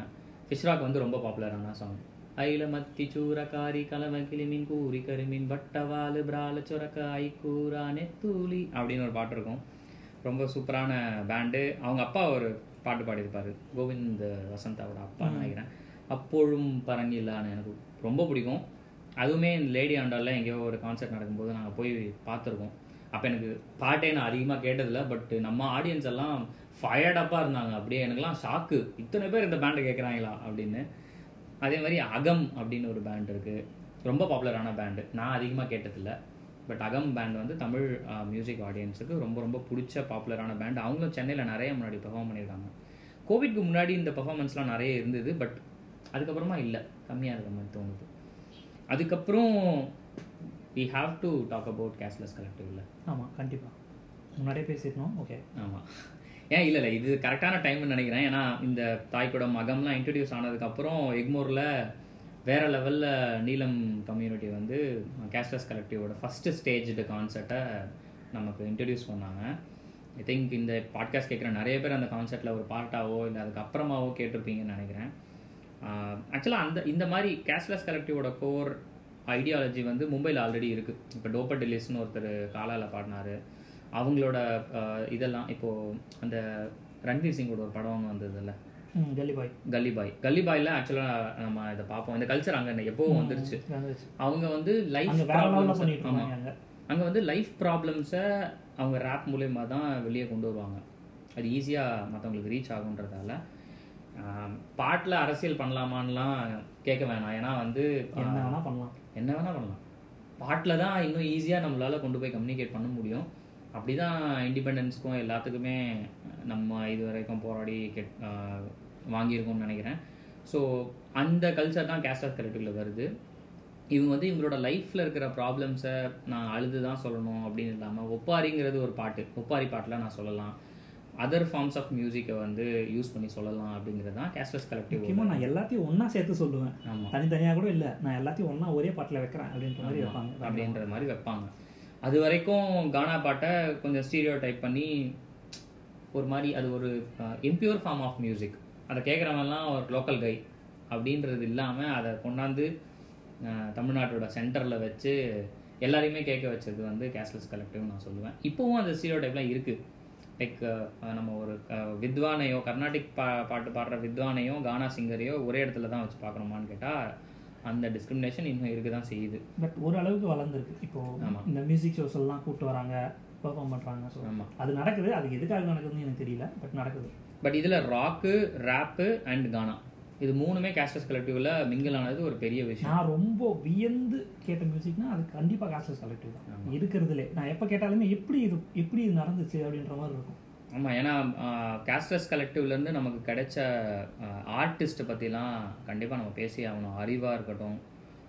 ஃபிஷ் ராக் வந்து ரொம்ப பாப்புலரான சாங் ஐல மத்தி சூரக்காரி கலவ கிளிமீன் கூரி கருமீன் வட்டவாலு பிரால சுரக்க ஐக்கூரா நெத்தூலி அப்படின்னு ஒரு பாட்டு இருக்கும். ரொம்ப சூப்பரான பேண்டு அவங்க அப்பா ஒரு பாட்டு பாடியிருப்பாரு. கோவிந்த் வசந்தாவோட அப்பா நினைக்கிறேன். அப்பொழும் பரங்கில்லான்னு எனக்கு ரொம்ப பிடிக்கும். அதுவுமே இந்த லேடி ஆண்டாலில் எங்கேயோ ஒரு கான்சர்ட் நடக்கும்போது நாங்கள் போய் பார்த்துருக்கோம். அப்போ எனக்கு பாட்டே நான் அதிகமாக கேட்டதில்ல பட் நம்ம ஆடியன்ஸ் எல்லாம் ஃபயர்டப்பாக இருந்தாங்க. அப்படியே எனக்குலாம் ஷாக்கு இத்தனை பேர் இந்த பேண்டை கேட்குறாங்களா அப்படின்னு. அதே மாதிரி அகம் அப்படின்னு ஒரு பேண்ட் இருக்குது ரொம்ப பாப்புலரான பேண்டு நான் அதிகமாக கேட்டதில்ல. பட் அகம் பேண்ட் வந்து தமிழ் மியூசிக் ஆடியன்ஸுக்கு ரொம்ப ரொம்ப பிடிச்ச பாப்புலரான பேண்ட் அவங்களும் சென்னையில் நிறைய முன்னாடி பெர்ஃபார்ம் பண்ணியிருக்காங்க. கோவிட்க்கு முன்னாடி இந்த பெர்ஃபார்மன்ஸ்லாம் நிறைய இருந்தது பட் அதுக்கப்புறமா இல்லை. கம்மியாக இருக்கிற மாதிரி தோணுது. அதுக்கப்புறம் we have to talk about Casteless கலெக்டிவ்ல ஆமா கண்டிப்பா. முன்னாடியே பேசியிருந்தோம் ஓகே ஆமாம் ஏன் இல்லை இல்லை. இது கரெக்டான டைம்னு நினைக்கிறேன். ஏன்னா இந்த தாய்க்குடம் மகம்லாம் இன்ட்ரடியூஸ் ஆனதுக்கப்புறம் எக்மோரில் வேற லெவலில் நீலம் கம்யூனிட்டி வந்து கேஷ்லெஸ் கலெக்டிவோட ஃபஸ்ட்டு ஸ்டேஜ்டு கான்செர்ட்டை நமக்கு இன்ட்ரடியூஸ் பண்ணாங்க. ஐ திங்க் இந்த பாட்காஸ்ட் கேட்குற நிறைய பேர் அந்த கான்செர்ட்டில் ஒரு பார்ட்டாவோ இல்லை அதுக்கப்புறமாவோ கேட்டிருப்பீங்கன்னு நினைக்கிறேன். ஆக்சுவலாக அந்த இந்த மாதிரி கேஷ்லெஸ் கலெக்டிவோட கோர் ஐடியாலஜி வந்து மும்பையில் ஆல்ரெடி இருக்குது இப்போ டோப்பர் டெலிஸ்னு ஒருத்தர் காலாவில் பாடினாரு. அவங்களோட இதெல்லாம் இப்போது அந்த ரன்வீர் சிங்கோட ஒரு படம் ஒன்று வந்ததுல்ல ம் டெல்லி பாய் கல்லிபாய் கல்லிபாயில் ஆக்சுவலாக நம்ம இதை பார்ப்போம். இந்த கல்ச்சர் அங்கே எப்போவும் வந்துருச்சு? அவங்க வந்து லைஃப் ஆமாம் அங்க. வந்து லைஃப் ப்ராப்ளம்ஸை அவங்க ரேப் மூலயமா தான் வெளியே கொண்டு வருவாங்க. அது ஈஸியாக மற்றவங்களுக்கு ரீச் ஆகுன்றதால. பாட்டில் அரசியல் பண்ணலாமான்லாம் கேட்க வேணாம். ஏன்னா வந்து என்ன வேணா பண்ணலாம். என்ன வேணால் பண்ணலாம். பாட்டில் தான் இன்னும் ஈஸியாக நம்மளால் கொண்டு போய் கம்யூனிகேட் பண்ண முடியும். அப்படி தான் இண்டிபெண்டன்ஸ்க்கும் எல்லாத்துக்குமே நம்ம இது வரைக்கும் போராடி கெட் வாங்கியிருக்கோம்னு நினைக்கிறேன். ஸோ அந்த கல்ச்சர் தான் கேஸ்ட் ஆஃப் கலெக்டிவில் வருது. இவங்க வந்து இவங்களோட லைஃப்பில் இருக்கிற ப்ராப்ளம்ஸை நான் அழுது தான் சொல்லணும் அப்படின்னு இல்லாமல் ஒப்பாரிங்கிறது ஒரு பாட்டு. ஒப்பாரி பாட்டில் நான் சொல்லலாம். அதர் ஃபார்ம்ஸ் ஆஃப் மியூசிக்கை வந்து யூஸ் பண்ணி சொல்லலாம் அப்படிங்கிறது தான் கேஸ்லெஸ் கலெக்டிவ் முக்கியமா நான் எல்லாத்தையும் ஒண்ணா சேர்த்து சொல்லுவேன். ஆமாம் தனித்தனியா கூட இல்ல. நான் எல்லாத்தையும் ஒண்ணா ஒரே பாட்டுல வைக்கிறேன் அப்படின்ற மாதிரி வைப்பாங்க. அப்படின்ற மாதிரி வைப்பாங்க. அது வரைக்கும் கானா பாட்டை கொஞ்சம் ஸ்டீரியோ டைப் பண்ணி ஒரு மாதிரி அது ஒரு இம்பியூர் ஃபார்ம் ஆஃப் மியூசிக் அதை கேட்குறவன்லாம் ஒரு லோக்கல் கை அப்படின்றது இல்லாமல் அதை கொண்டாந்து தமிழ்நாட்டோட சென்டரில் வச்சு எல்லாரையுமே கேட்க வச்சது வந்து கேஷ்லெஸ் கலெக்டிவ் நான் சொல்லுவேன். இப்போவும் அந்த ஸ்டீரியோ டைப்லாம் இருக்குது லைக் நம்ம ஒரு வித்வானையோ கர்நாடிக் பா பாட்டு பாடுற வித்வானையோ கானா சிங்கரையோ ஒரே இடத்துல தான் வச்சு பார்க்கணுமான்னு கேட்டால் அந்த டிஸ்கிரிமினேஷன் இன்னும் இருக்க தான் செய்யுது. பட் ஒரு அளவுக்கு வளர்ந்துருக்கு. இப்போ ஆமா. இந்த மியூசிக் ஷோஸ் எல்லாம் கூப்பிட்டு வராங்க பெர்ஃபார்ம் பண்றாங்க. ஸோ ஆமாம் அது நடக்குது. அது எதுக்காக நடக்குதுன்னு எனக்கு தெரியல. பட் நடக்குது. பட் இதில் ராக்கு ரேப்பு அண்ட் கானா இது மூணுமே கேஸ்டஸ் கலெக்டிவ்ல மிங்கிள் ஆனது ஒரு பெரிய விஷயம். நான் ரொம்ப வியந்து கேட்ட மியூசிக்னா அது கண்டிப்பா காஸ்ட்லெஸ் கலெக்டிவ் தான். இருக்கிறதுலே. நான் எப்போ கேட்டாலுமே எப்படி இது எப்படி இது நடந்துச்சு அப்படின்ற மாதிரி இருக்கும். ஆமாம் ஏன்னா கேஸ்டஸ் கலெக்டிவ்லேருந்து நமக்கு கிடைச்ச ஆர்டிஸ்ட்டை பற்றிலாம் கண்டிப்பாக நம்ம பேசி ஆகணும். அறிவாக இருக்கட்டும்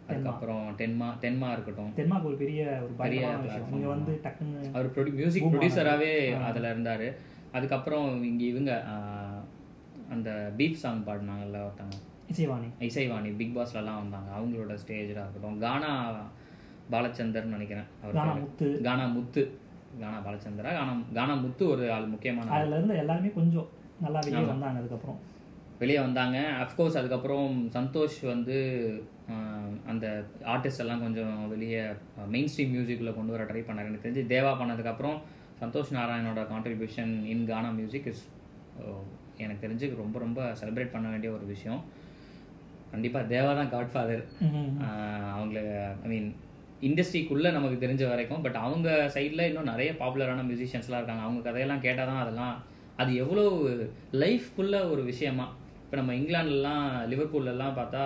அதுக்கப்புறம் தென்மா தென்மா இருக்கட்டும். தென்மார்க் ஒரு பெரிய ஒரு பெரிய இங்க வந்து டக்குன்னு அவர் ப்ரொடி மியூசிக் ப்ரொடியூசராகவே. அதில் இருந்தார். அதுக்கப்புறம் இங்கே இவங்க அந்த பீப் சாங் பாடினாங்கல்ல ஒருத்தவங்க. இசைவாணி. இசைவாணி பிக் பாஸ்லலாம் வந்தாங்க. அவங்களோட ஸ்டேஜாக இருக்கட்டும். கானா பாலச்சந்தர்னு நினைக்கிறேன். அவர் கானா. முத்து. கானா முத்து. கானா பாலச்சந்திரா கானா கானா முத்து ஒரு ஆள் முக்கியமான. அதுல இருந்து எல்லாருமே கொஞ்சம் நல்லா வெளியே வந்தாங்க அதுக்கப்புறம். வெளியே வந்தாங்க. அஃப்கோர்ஸ் அதுக்கப்புறம் சந்தோஷ் வந்து அந்த ஆர்டிஸ்ட் எல்லாம் கொஞ்சம் வெளியே மெயின் ஸ்ட்ரீம் மியூசிக்கில் கொண்டு வர ட்ரை பண்ணாரு. எனக்கு தெரிஞ்சு தேவா பண்ணதுக்கப்புறம் Santhosh நாராயணோட contribution in gaana music is எனக்கு தெரிஞ்சு ரொம்ப ரொம்ப செலிப்ரேட் பண்ண வேண்டிய ஒரு விஷயம். கண்டிப்பாக தேவா தான் காட்ஃபாதர் அவங்கள ஐ மீன் இண்டஸ்ட்ரிக்குள்ளே நமக்கு தெரிஞ்ச வரைக்கும் பட் அவங்க சைடில் இன்னும் நிறைய பாப்புலரான மியூசிஷியன்ஸ்லாம் இருக்காங்க. அவங்க கதையெல்லாம் கேட்டால் தான் அதெல்லாம் அது எவ்வளோ லைஃப்குள்ளே ஒரு விஷயமா? இப்போ நம்ம இங்கிலாந்துலலாம் லிவர்பூல்லலாம் பார்த்தா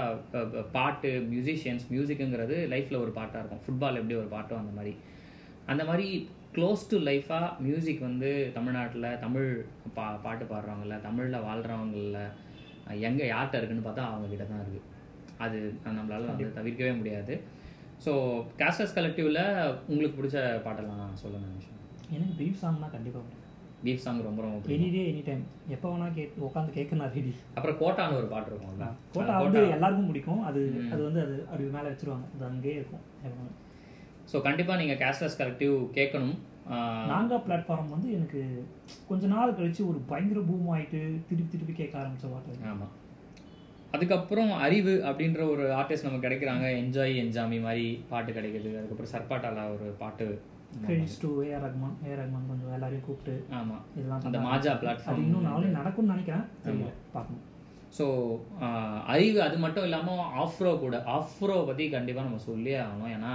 பாட்டு மியூசிஷியன்ஸ் மியூசிக்குங்கிறது லைஃப்பில் ஒரு பாட்டாக இருக்கும். ஃபுட்பால் எப்படி ஒரு பாட்டோ அந்த மாதிரி. அந்த மாதிரி க்ளோஸ் டு லைஃபாக மியூசிக் வந்து தமிழ்நாட்டில் தமிழ் பா பாட்டு பாடுறவங்கள தமிழில் வாழ்கிறவங்கள எங்கே யார்கிட்ட இருக்குன்னு பார்த்தா அவங்க கிட்ட தான் இருக்குது அது நம்மளால வந்து தவிர்க்கவே முடியாது. ஸோ காஸ்டர்ஸ் கலெக்டிவில் உங்களுக்கு பிடிச்ச பாட்டெல்லாம் சொல்லுங்க நிமிஷம். எனக்கு பீஃப் சாங்னா கண்டிப்பாக பிடிக்கும். பீஃப் சாங் ரொம்ப ரொம்ப எனி டே எனி டைம் எப்போ வேணா கேட்டு உட்காந்து கேட்க நான் ரெடி அப்புறம் கோட்டான்னு ஒரு பாட்டு இருக்கும்ல கோட்டா வந்து எல்லாருக்கும் பிடிக்கும். அது அது வந்து அது அப்படி மேலே வச்சிருவாங்க. அது அங்கேயே இருக்கும். ஸோ கண்டிப்பாக நீங்கள் கேஸ்டர்ஸ் கலெக்டிவ் கேட்கணும். நாங்கா பிளாட்ஃபார்ம் வந்து எனக்கு கொஞ்ச நாள் கழிச்சு ஒரு பயங்கர பூம் ஆயிட்டு திருப்பி திருப்பி கேட்க ஆரம்பிச்ச பாட்டு ஆமாம் அதுக்கப்புறம் அறிவு அப்படின்ற ஒரு ஆர்டிஸ்ட் நமக்கு கிடைக்கிறாங்க. என்ஜாய் என்ஜாமி மாதிரி பாட்டு கிடைக்குது. அதுக்கப்புறம் சர்பாட்டால ஒரு பாட்டு credits to A R Rahman A R Rahman கொஞ்சம் எல்லாரையும் கூப்பிட்டு ஆமாம் இதெல்லாம் அந்த. மாஜா பிளாட்ஃபார்ம் இன்னும் நாளைக்கு நடக்கும்னு நினைக்கிறேன். பார்க்கணும் ஸோ அறிவு அது மட்டும் இல்லாமல் ஆஃப்ரோ கூட ஆஃப்ரோ பற்றி கண்டிப்பாக நம்ம சொல்லியே ஆகணும். ஏன்னா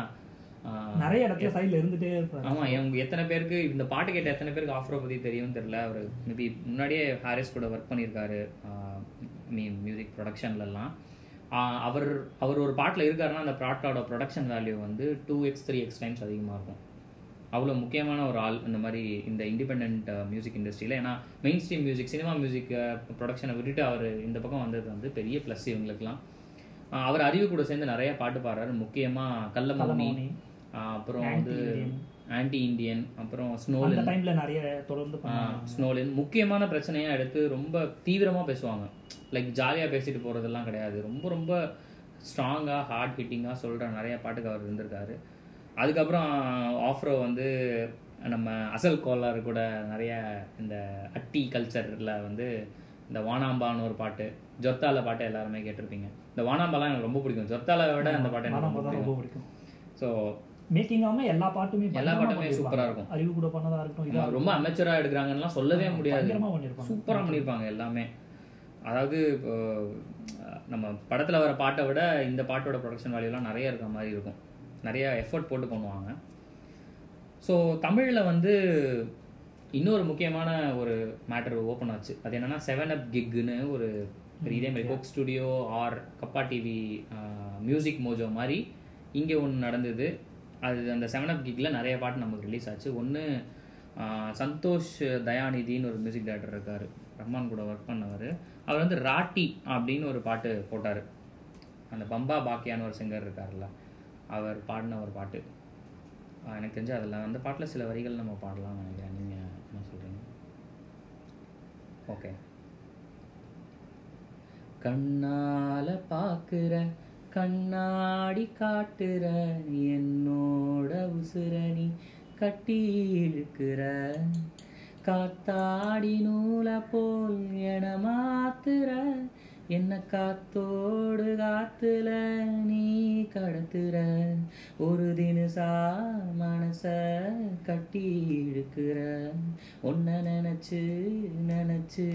நிறைய இடத்துல சைடில் இருந்துட்டே இருப்பாரு ஆமா இவங்க எத்தனை பேருக்கு இந்த பாட்டு கேட்ட எத்தனை பேருக்கு ஆஃப்ரோ பற்றி தெரியும்னு தெரியல. அவர் மேபி முன்னாடியே ஹாரிஸ் கூட ஒர்க் பண்ணியிருக்காரு. மீன் மியூசிக் ப்ரொடக்ஷன்லலாம் அவர் அவர் ஒரு பாட்டில் இருக்காருன்னா அந்த பாட்டோட ப்ரொடக்ஷன் வேல்யூ வந்து two x three x times அதிகமாக இருக்கும். அவ்வளோ முக்கியமான ஒரு ஆள் இந்த மாதிரி இந்த இண்டிபெண்ட் மியூசிக் இண்டஸ்ட்ரியில் ஏன்னா mainstream music cinema music ப்ரொடக்ஷனை விட்டுட்டு அவர் இந்த பக்கம் வந்தது வந்து பெரிய ப்ளஸ் இவங்களுக்குலாம் அவர் அறிவு கூட சேர்ந்து நிறைய பாட்டு பாடுறாரு. முக்கியமாக. ஆஹ் அப்புறம் வந்து. ஆன்டி இந்தியன் அப்புறம் ஸ்னோலின் டைம்ல நிறைய தொடர்ந்து ஸ்னோலின் முக்கியமான பிரச்சனையாக எடுத்து ரொம்ப தீவிரமாக பேசுவாங்க. லைக் ஜாலியாக பேசிட்டு போகிறதெல்லாம் கிடையாது. ரொம்ப ரொம்ப ஸ்ட்ராங்காக ஹார்ட் ஹிட்டிங்காக சொல்கிற நிறைய பாட்டுக்கு அவர் இருந்திருக்காரு. அதுக்கப்புறம் ஆஃப்ரோ வந்து நம்ம அசல் கோளாறு கூட நிறைய இந்த அட்டி கல்ச்சரில் வந்து இந்த வானாம்பான்னு ஒரு பாட்டு ஜொர்த்தால பாட்டு எல்லாருமே கேட்டிருப்பீங்க. இந்த வானாம்பாலாம் எனக்கு ரொம்ப பிடிக்கும். ஜொர்த்தால விட அந்த பாட்டு எனக்கு ரொம்ப பிடிக்கும். ஸோ மேக்கிங் எல்லா பாட்டுமே எல்லா பாட்டுமே பண்ணிருப்பாங்க. சூப்பரா இருக்கும். அறிவு கூட பண்ணதா இருக்கட்டும் இதா ரொம்ப அமெச்சராக எடுக்கிறாங்கலாம் சொல்லவே முடியாது. பண்ணிருப்பாங்க. சூப்பராக பண்ணியிருப்பாங்க எல்லாமே. அதாவது இப்போ நம்ம படத்தில் வர பாட்டை விட இந்த பாட்டோட ப்ரொடக்ஷன் வேல்யூலாம் நிறைய இருக்கிற மாதிரி இருக்கும். நிறைய எஃபர்ட் போட்டு பண்ணுவாங்க. ஸோ தமிழில் வந்து இன்னொரு முக்கியமான ஒரு மேட்டர் ஓப்பன் ஆச்சு. அது என்னன்னா செவன் அப் கிக்குன்னு ஒரு ஒரு இதே மாதிரி Coke studio or Kappa TV music Mojo மாதிரி இங்கே ஒன்று நடந்தது. அது அந்த செவன் அப் கிக்கில் நிறைய பாட்டு நமக்கு ரிலீஸ் ஆச்சு. ஒன்று சந்தோஷ் தயாநிதின்னு ஒரு மியூசிக் டைரக்டர் இருக்கார். ரஹ்மான் கூட ஒர்க் பண்ணவர். அவர் வந்து ராட்டி அப்படின்னு ஒரு பாட்டு போட்டார். அந்த பம்பா பாக்கியான்னு ஒரு சிங்கர் இருக்கார்ல அவர் பாடின ஒரு பாட்டு. எனக்கு தெரிஞ்சு அதில் அந்த பாட்டில் சில வரிகள் நம்ம பாடலாம்னு நினைக்கிறேன். நீங்கள் என்ன சொல்கிறீங்க ஓகே கண்ணால பார்க்குற கண்ணாடி காட்டுற என்னோட உசுரணி கட்டி இழுக்கிற காத்தாடி நூலை போல் என மாத்துற என்ன காத்தோடு காத்துல நீ கடத்துற? ஒரு தினசா மனச கட்டி இழுக்கிற. உன்னை நினைச்சு நினைச்சு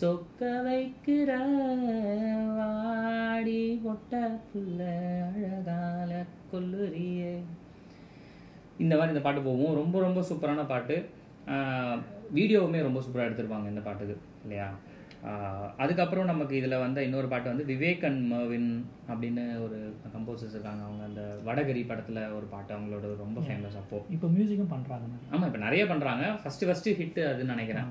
சொக்க வைக்கிற வாடி பொட்ட புள்ள அழகால கொல்லுறியே. இந்த மாதிரி இந்த பாட்டு போகும். ரொம்ப ரொம்ப சூப்பரான பாட்டு. வீடியோவுமே ரொம்ப சூப்பராக எடுத்திருப்பாங்க இந்த பாட்டுக்கு இல்லையா? அதுக்கப்புறம் நமக்கு இதில் வந்த இன்னொரு பாட்டு வந்து விவேக் அண்ட் மர்வின் அப்படின்னு ஒரு கம்போசர்ஸ் இருக்காங்க. அவங்க அந்த வடகரி படத்தில் ஒரு பாட்டு அவங்களோட ரொம்ப ஃபேமஸ் அப்போ. இப்போ மியூசிக்கும் பண்றாங்க நிறைய. ஆமாம் இப்போ நிறைய பண்ணுறாங்க ஃபஸ்ட்டு ஃபஸ்ட்டு ஹிட் அதுன்னு நினைக்கிறேன்.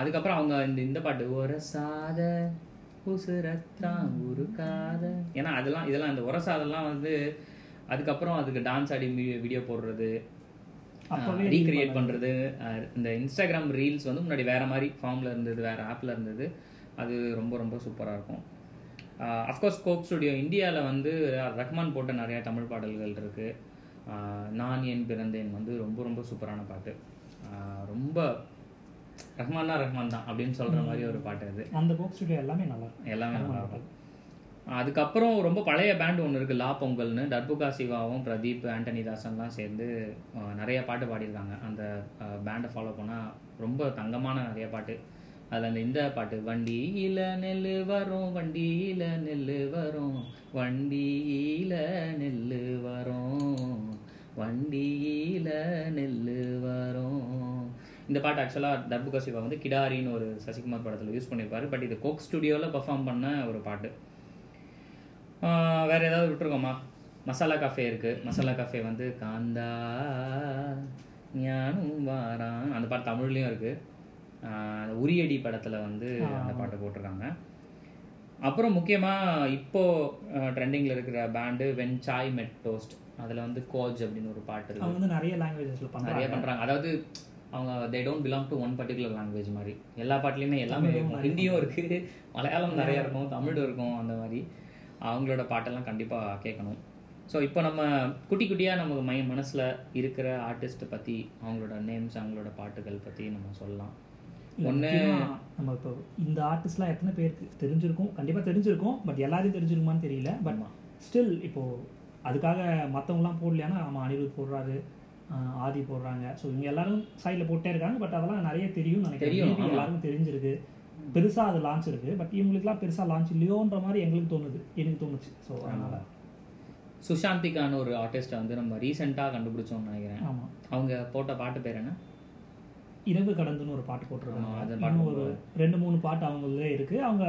அதுக்கப்புறம் அவங்க இந்த இந்த பாட்டு ஒரசாத உசுரத்தான் உருக்காத ஏன்னா அதெல்லாம் இதெல்லாம் இந்த உரசாதெல்லாம் வந்து அதுக்கப்புறம் அதுக்கு டான்ஸ் ஆடி வீடியோ போடுறது ரீக்ரியேட் பண்ணுறது இந்த இன்ஸ்டாகிராம் ரீல்ஸ் வந்து முன்னாடி வேற மாதிரி ஃபார்மில் இருந்தது வேற ஆப்பில் இருந்தது. அது ரொம்ப ரொம்ப சூப்பராக இருக்கும். அஃப்கோர்ஸ் கோக் ஸ்டுடியோ இந்தியாவில் வந்து ரஹ்மான் போட்ட நிறைய தமிழ் பாடல்கள் இருக்குது நான் என் பிறந்தேன் வந்து ரொம்ப ரொம்ப சூப்பரான பாட்டு. ரொம்ப ரஹ்மான்னா ரஹ்மான் தான் அப்படின்னு சொல்கிற மாதிரி ஒரு பாட்டு அது. அந்த கோக் ஸ்டுடியோ எல்லாமே நல்லா எல்லாமே நல்லா இருக்கும். அதுக்கப்புறம் ரொம்ப பழைய பேண்ட் ஒன்று இருக்குது லா பொங்கல்னு. டர்புகா சிவாவும் பிரதீப் ஆண்டனி தாசன்லாம் சேர்ந்து நிறைய பாட்டு பாடியிருக்காங்க. அந்த பேண்டை ஃபாலோ பண்ணால் ரொம்ப தங்கமான நிறைய பாட்டு. அதில் அந்த இந்த பாட்டு வண்டியில் நெல் வரும் வண்டியில் நெல் வரும் வண்டியில் நெல் வரும் வண்டியில் நெல் வரும். இந்த பாட்டு ஆக்சுவலாக தர்புகா சிவா வந்து கிடாரின்னு ஒரு சசிகுமார் படத்தில் யூஸ் பண்ணியிருப்பாரு பட் இது கோக் ஸ்டுடியோவில் பெர்ஃபார்ம் பண்ண ஒரு பாட்டு. வேற ஏதாவது விட்டுருக்கோமா மசாலா காஃபே இருக்கு. மசாலா காஃபே வந்து காந்தா ஞானும் வாரான். அந்த பாட்டு தமிழ்லேயும் இருக்கு. ஆஹ் உரியடி படத்தில் வந்து அந்த பாட்டு போட்டிருக்காங்க. அப்புறம் முக்கியமாக இப்போ ட்ரெண்டிங்கில் இருக்கிற பேண்டு வென் சாய் மெட் டோஸ்ட் அதில் வந்து கோஜ் அப்படின்னு ஒரு பாட்டு இருக்கு. அவங்க வந்து நிறைய லாங்குவேஜஸ்ல நிறைய பண்றாங்க. பண்றாங்க. அதாவது அவங்க they don't belong to one particular language மாதிரி. எல்லா பாட்டுலையுமே எல்லாமே இருக்கும். ஹிந்தியும் இருக்கு. மலையாளம் நிறைய இருக்கும். தமிழ் இருக்கும் அந்த மாதிரி. அவங்களோட பாட்டெல்லாம் கண்டிப்பா கேட்கணும். ஸோ இப்போ நம்ம குட்டி குட்டியாக நமக்கு மை மனசுல இருக்கிற ஆர்டிஸ்ட்டை பற்றி அவங்களோட நேம்ஸ் அவங்களோட பாட்டுகள் பற்றி நம்ம சொல்லலாம். ஒன்று நம்ம இப்போ இந்த ஆர்டிஸ்ட்லாம் எத்தனை பேருக்கு தெரிஞ்சிருக்கும்? கண்டிப்பா தெரிஞ்சிருக்கும் பட் எல்லாரையும் தெரிஞ்சிருக்குமான்னு தெரியல. பட் ஸ்டில் இப்போ அதுக்காக மற்றவங்களாம் போடலையானா ஆமாம் அனிருத் போடுறாரு ஆதி போடுறாங்க. ஸோ இவங்க எல்லாரும் சைடில் போட்டே இருக்காங்க பட் அதெல்லாம் நிறைய தெரியும் நினைக்கிறேன். எல்லாருக்கும் தெரிஞ்சிருக்கு. பெருசா அது லான்ச் இருக்கு. பட் இவங்களுக்குலாம் பெருசா லான்ச் இல்லையோன்ற மாதிரி எங்களுக்கு தோணுது. எனக்கு தோணுச்சு. ஸோ அதனால. சுஷாந்திகான்னு ஒரு ஆர்டிஸ்ட்டை வந்து நம்ம ரீசெண்டாக கண்டுபிடிச்சோம்னு நினைக்கிறேன். ஆமா. அவங்க போட்ட பாட்டு பேர் என்ன? இரவு கடந்துன்னு ஒரு பாட்டு போட்டிருக்காங்க. அந்த இன்னும் ஒரு ரெண்டு மூணு பாட்டு அவங்களே இருக்கு. அவங்க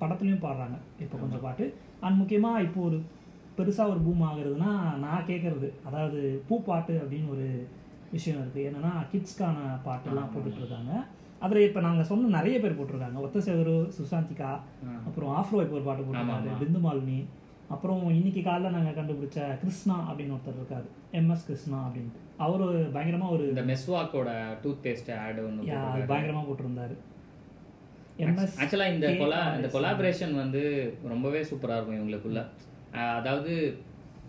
படத்துலயும் பாடுறாங்க. இப்போ கொஞ்சம் பாட்டு. அண்ட் முக்கியமா இப்போ ஒரு பெருசா ஒரு பூம் ஆகுறதுன்னா நான் கேட்கறது அதாவது பூ பாட்டு அப்படின்னு ஒரு விஷயம் இருக்கு. என்னன்னா கிட்ஸ்க்கான பாட்டெல்லாம் போட்டுட்டு இருக்காங்க. அதில் இப்போ நாங்கள் சொன்ன நிறைய பேர் போட்டிருக்காங்க. ஒத்த செவரு சுசாந்திகா அப்புறம் ஆஃப்ரோ இப்போ ஒரு பாட்டு போட்டிருக்காரு பிந்து மாலினி அப்புறம் இன்னைக்கு காலைல நாங்கள் கண்டுபிடிச்ச கிருஷ்ணா அப்படின்னு ஒருத்தர் இருக்காரு. எம்எஸ் கிருஷ்ணா அப்படின்ட்டு அவரு பயங்கரமா ஒரு இந்த மெஸ்வாக்கோட டூத் பேஸ்ட் ஆட் ஒன்று யா, அது பயங்கரமா போட்டிருந்தாரு. எம்எஸ் ஆக்சுவலா இந்த கொலா இந்த கொலாபரேஷன் வந்து ரொம்பவே சூப்பரா இருக்கும் இவங்களுக்குள்ள. அதாவது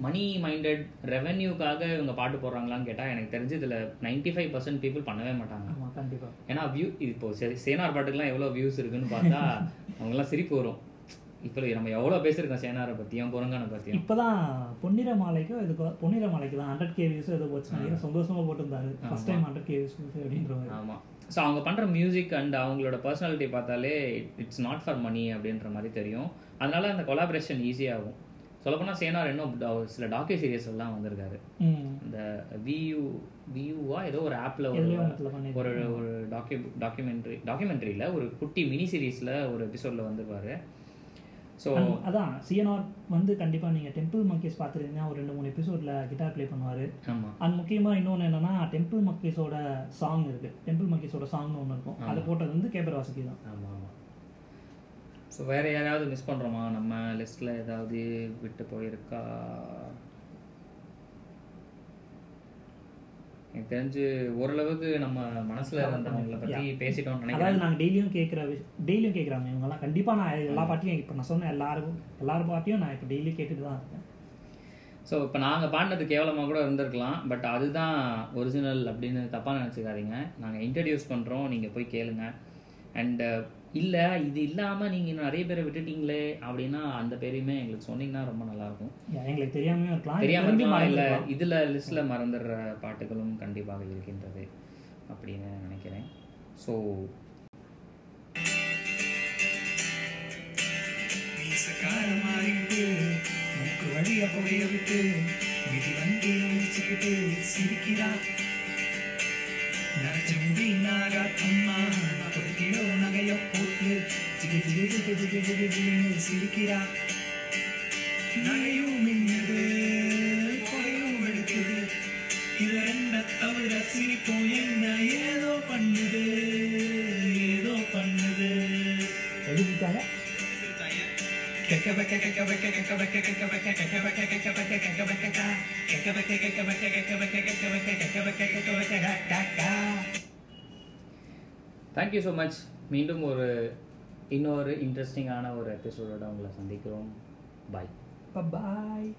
மணி மைண்டட் ரெவென்யூக்காக இவங்க பாட்டு போடுறாங்களான்னு கேட்டா எனக்கு தெரிஞ்சு இதுல 95% ஃபைவ் பர்சன்ட் பீப்புள் பண்ணவே மாட்டாங்க. ஆமா கண்டிப்பா. ஏன்னா வியூ இப்போ சேனார் பாட்டுக்கெல்லாம் எவ்வளோ வியூஸ் இருக்குன்னு பார்த்தா அவங்கெல்லாம் சிரிப்பு வரும். இப்போ நம்ம எவ்வளோ பேசியிருக்கோம் சேனாரை பத்தியும் குரங்கானை பத்தியும். இப்பதான் பொன்னிற மாலைக்கோ இதுக்கோ பொன்னிற மாலைக்கு தான் ஹண்ட்ரட் கே வியூஸ் ஏதோ போச்சு நினைக்கிறேன் சந்தோஷமா போட்டிருந்தாரு. First time hundred K views அப்படின்ற மாதிரி. ஆமா. ஸோ அவங்க பண்ற மியூசிக் அண்ட் அவங்களோட பர்சனாலிட்டி பார்த்தாலே இட்ஸ் நாட் ஃபார் மணி அப்படின்ற மாதிரி தெரியும். அதனால அந்த கொலாபரேஷன் ஈஸியாகும் சொல்லப்போனால் சேனார் இன்னும் சில டாக்கி சீரியஸ் எல்லாம் வந்திருக்காரு. இந்த வியூ வியூவா ஏதோ ஒரு ஆப்ல ஒரு ஒரு டாக்யூ டாக்குமெண்ட்ரி டாக்குமெண்ட்ரியில் ஒரு குட்டி மினி சீரீஸ்ல ஒரு எபிசோட்ல வந்துருப்பாரு. ஸோ அதான் சிஎன்ஆர் வந்து கண்டிப்பா நீங்க டெம்பிள் மங்கேஸ் பார்த்துருந்தீங்கன்னா ஒரு ரெண்டு மூணு எபிசோட்ல கிட்டார் ப்ளே பண்ணுவாரு. ஆமா. அண்ட் முக்கியமா இன்னொன்னு என்னன்னா டெம்பிள் மக்கீஸோட சாங் இருக்கு. டெம்பிள் மக்கீஸோட சாங்னு ஒன்று இருக்கும். அதை போட்டது வந்து கேபர் வாசுகி தான். ஆமா ஆமா. ஸோ வேற யாராவது மிஸ் பண்றோமா? நம்ம லிஸ்ட்ல ஏதாவது விட்டு போயிருக்கா? எனக்கு தெரிஞ்சு ஓரளவுக்கு நம்ம மனசுல இருந்தவங்களை பத்தி பேசிட்டோம்னு நினைக்கிறேன். நாங்கள் டெய்லியும் கேட்குற டெய்லியும் கேட்குறாங்க இவங்கெல்லாம். கண்டிப்பாக நான் எல்லா பாட்டையும் இப்போ நான் சொன்ன எல்லாரும் எல்லாரும் பாட்டையும் நான் இப்போ டெய்லி கேட்டுட்டு தான் இருக்கேன். ஸோ இப்போ நாங்கள் பாடினது கேவலமாக கூட இருந்திருக்கலாம். பட் அதுதான் ஒரிஜினல் அப்படின்னு தப்பாக நினச்சிக்காதீங்க. நாங்கள் இன்ட்ரடியூஸ் பண்ணுறோம் நீங்கள் போய் கேளுங்க. அண்டு இல்லை இது இல்லாமல் நீங்கள் நிறைய பேரை விட்டுட்டீங்களே அப்படின்னா அந்த பேரையுமே எங்களுக்கு சொன்னீங்கன்னா ரொம்ப நல்லாயிருக்கும். எங்களுக்கு தெரியாமையும் இருக்கலாம். தெரியாமல் இல்லை. இதில் லிஸ்ட்டில் மறந்துடுற பாட்டுகளும் கண்டிப்பாக இருக்கின்றது அப்படின்னு நினைக்கிறேன். ஸோ வழிய புகைய விட்டு மிதி வண்டி அடிச்சுக்கிட்டு சிரிக்கிறா நரைச்ச நாகாத்தம்மா. நாற்பது கிலோ நகைய போட்டு ஜிகு ஜிகு ஜிகு ஜிகு ஜிகு ஜிகுன்னு சிரிக்கிறா. நகையும் மின்னுது புகையும் எடுக்குது. இது ரெண்ட தவிர சிரிப்போம் என்ன தேங்க்யூ ஸோ மச் மீண்டும் ஒரு இன்னொரு இன்ட்ரெஸ்டிங்கான ஒரு எபிசோடோட உங்களை சந்திக்கிறோம். பாய் பாய்